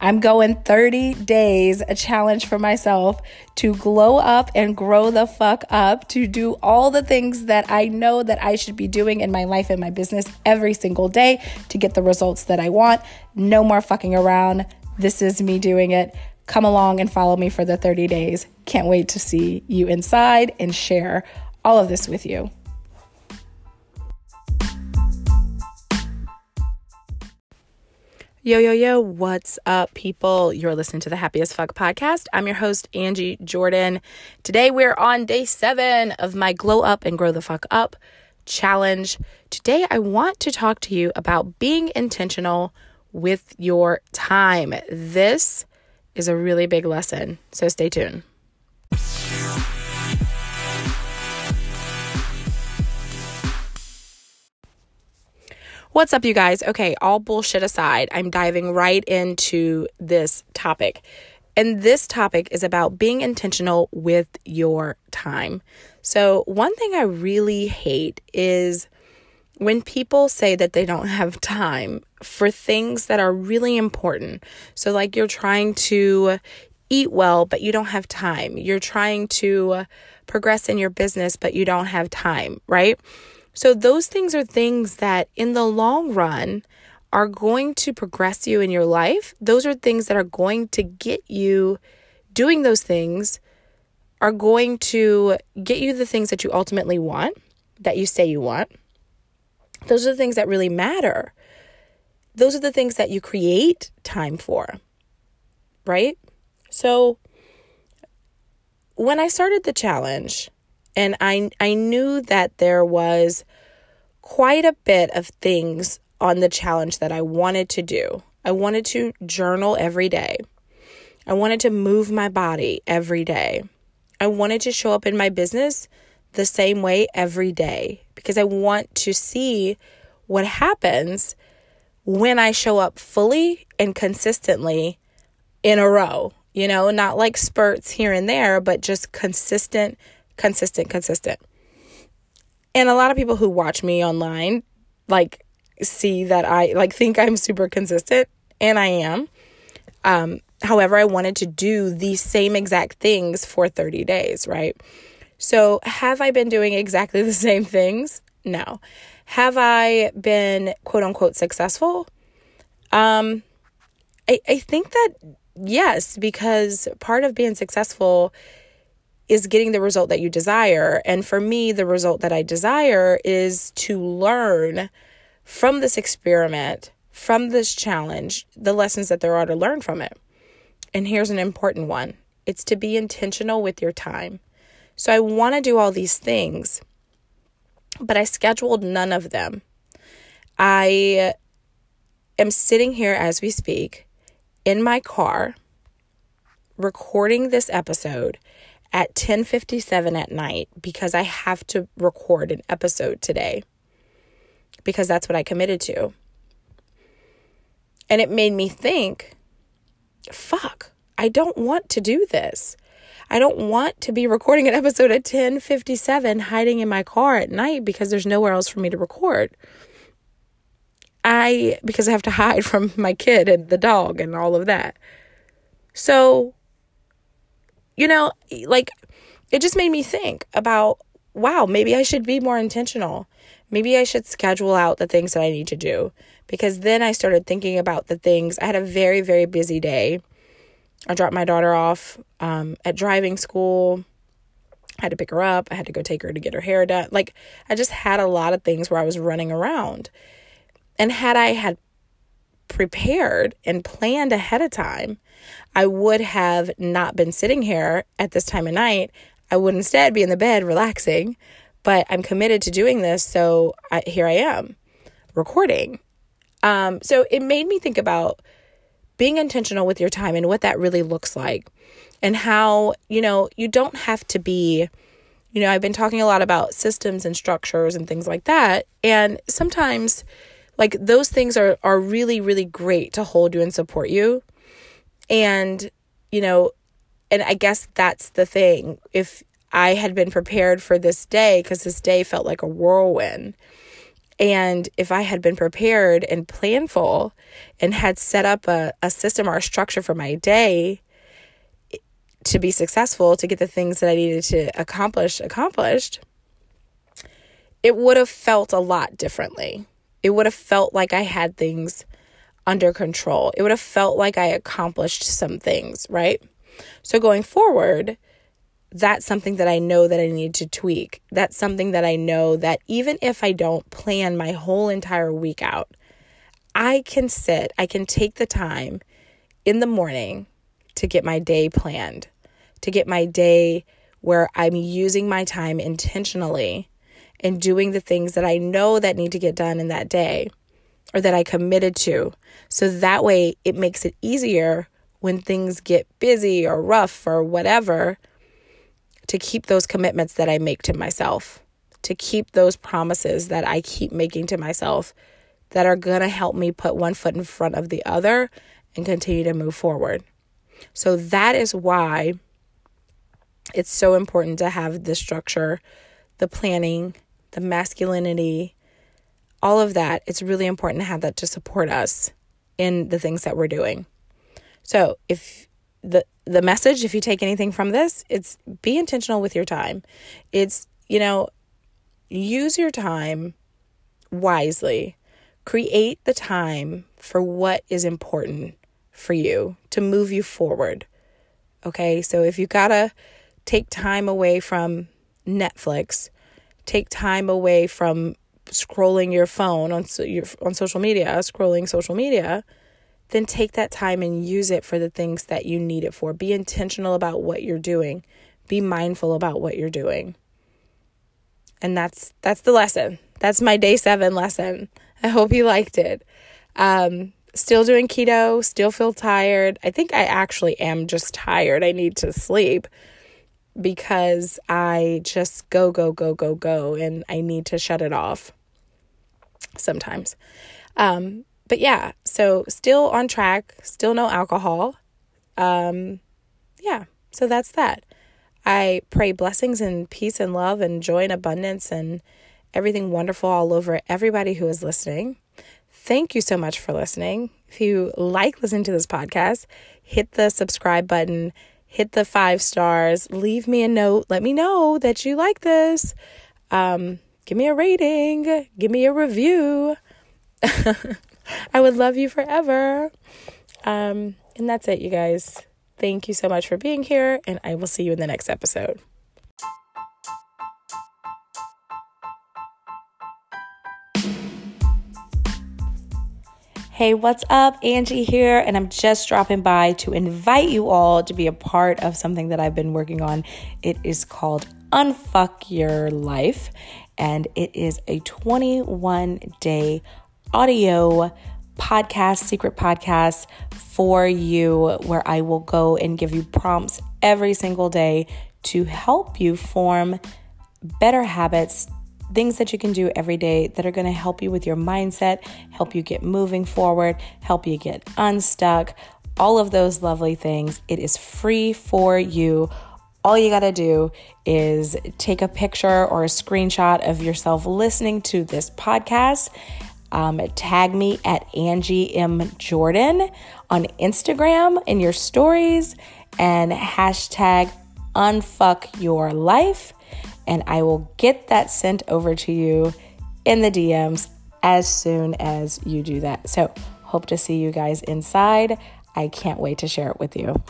I'm going 30 days, a challenge for myself to glow up and grow the fuck up, to do all the things that I know that I should be doing in my life and my business every single day to get the results that I want. No more fucking around. This is me doing it. Come along and follow me for the 30 days. Can't wait to see you inside and share all of this with you. Yo, yo, yo, what's up, people? You're listening to the Happy as Fuck podcast. I'm your host, Angie Jordan. Today, we're on day seven of my Glow Up and Grow the Fuck Up challenge. Today, I want to talk to you about being intentional with your time. This is a really big lesson, so stay tuned. What's up, you guys? Okay, all bullshit aside, I'm diving right into this topic. And this topic is about being intentional with your time. So, one thing I really hate is when people say that they don't have time for things that are really important. So, like you're trying to eat well, but you don't have time. You're trying to progress in your business, but you don't have time, right? So, those things are things that in the long run are going to progress you in your life. Those are things that are going to get you doing those things, are going to get you the things that you ultimately want, that you say you want. Those are the things that really matter. Those are the things that you create time for, right? So, when I started the challenge, and I I knew that there was quite a bit of things on the challenge that I wanted to do. I wanted to journal every day. I wanted to move my body every day. I wanted to show up in my business the same way every day because I want to see what happens when I show up fully and consistently in a row. You know, not like spurts here and there, but just consistent consistent, consistent. And a lot of people who watch me online like see that I like think I'm super consistent and I am. Um however, I wanted to do these same exact things for 30 days, right? So, have I been doing exactly the same things? No. Have I been quote unquote successful? Um I I think that yes, because part of being successful is getting the result that you desire. And for me, the result that I desire is to learn from this experiment, from this challenge, the lessons that there are to learn from it. And here's an important one it's to be intentional with your time. So I want to do all these things, but I scheduled none of them. I am sitting here as we speak in my car recording this episode at 10:57 at night because I have to record an episode today because that's what I committed to. And it made me think, fuck, I don't want to do this. I don't want to be recording an episode at 10:57 hiding in my car at night because there's nowhere else for me to record. I because I have to hide from my kid and the dog and all of that. So you know, like it just made me think about wow, maybe I should be more intentional. Maybe I should schedule out the things that I need to do. Because then I started thinking about the things. I had a very, very busy day. I dropped my daughter off um, at driving school. I had to pick her up. I had to go take her to get her hair done. Like, I just had a lot of things where I was running around. And had I had prepared and planned ahead of time, I would have not been sitting here at this time of night. I would instead be in the bed relaxing, but I'm committed to doing this. So I, here I am recording. Um, so it made me think about being intentional with your time and what that really looks like and how, you know, you don't have to be, you know, I've been talking a lot about systems and structures and things like that. And sometimes, like, those things are, are really, really great to hold you and support you. And, you know, and I guess that's the thing. If I had been prepared for this day, because this day felt like a whirlwind, And if I had been prepared and planful and had set up a, a system or a structure for my day to be successful, to get the things that I needed to accomplish accomplished, it would have felt a lot differently. It would have felt like I had things under control. It would have felt like I accomplished some things, right? So going forward, that's something that I know that I need to tweak. That's something that I know that even if I don't plan my whole entire week out, I can sit, I can take the time in the morning to get my day planned, to get my day where I'm using my time intentionally and doing the things that I know that need to get done in that day or that I committed to. So that way it makes it easier when things get busy or rough or whatever to keep those commitments that I make to myself, to keep those promises that I keep making to myself that are going to help me put one foot in front of the other and continue to move forward. So that is why it's so important to have the structure, the planning, the masculinity, all of that. It's really important to have that to support us in the things that we're doing. So, if the the message if you take anything from this, it's be intentional with your time. It's, you know, use your time wisely. Create the time for what is important for you to move you forward. Okay? So if you got to take time away from Netflix, take time away from scrolling your phone on your on social media, scrolling social media, then take that time and use it for the things that you need it for. Be intentional about what you're doing. Be mindful about what you're doing. And that's that's the lesson. That's my day 7 lesson. I hope you liked it. Um still doing keto, still feel tired. I think I actually am just tired. I need to sleep because I just go, go, go, go, go, and I need to shut it off sometimes. Um, but yeah, so still on track, still no alcohol. Um, yeah, so that's that. I pray blessings and peace and love and joy and abundance and everything wonderful all over everybody who is listening. Thank you so much for listening. If you like listening to this podcast, hit the subscribe button hit the five stars, leave me a note, let me know that you like this. Um, give me a rating, give me a review. I would love you forever. Um, and that's it, you guys. Thank you so much for being here, and I will see you in the next episode. Hey, what's up? Angie here, and I'm just dropping by to invite you all to be a part of something that I've been working on. It is called Unfuck Your Life, and it is a 21 day audio podcast, secret podcast for you, where I will go and give you prompts every single day to help you form better habits things that you can do every day that are going to help you with your mindset, help you get moving forward, help you get unstuck, all of those lovely things. It is free for you. All you got to do is take a picture or a screenshot of yourself listening to this podcast. Um, tag me at Angie M. Jordan on Instagram in your stories and hashtag unfuck your life and I will get that sent over to you in the DMs as soon as you do that. So, hope to see you guys inside. I can't wait to share it with you.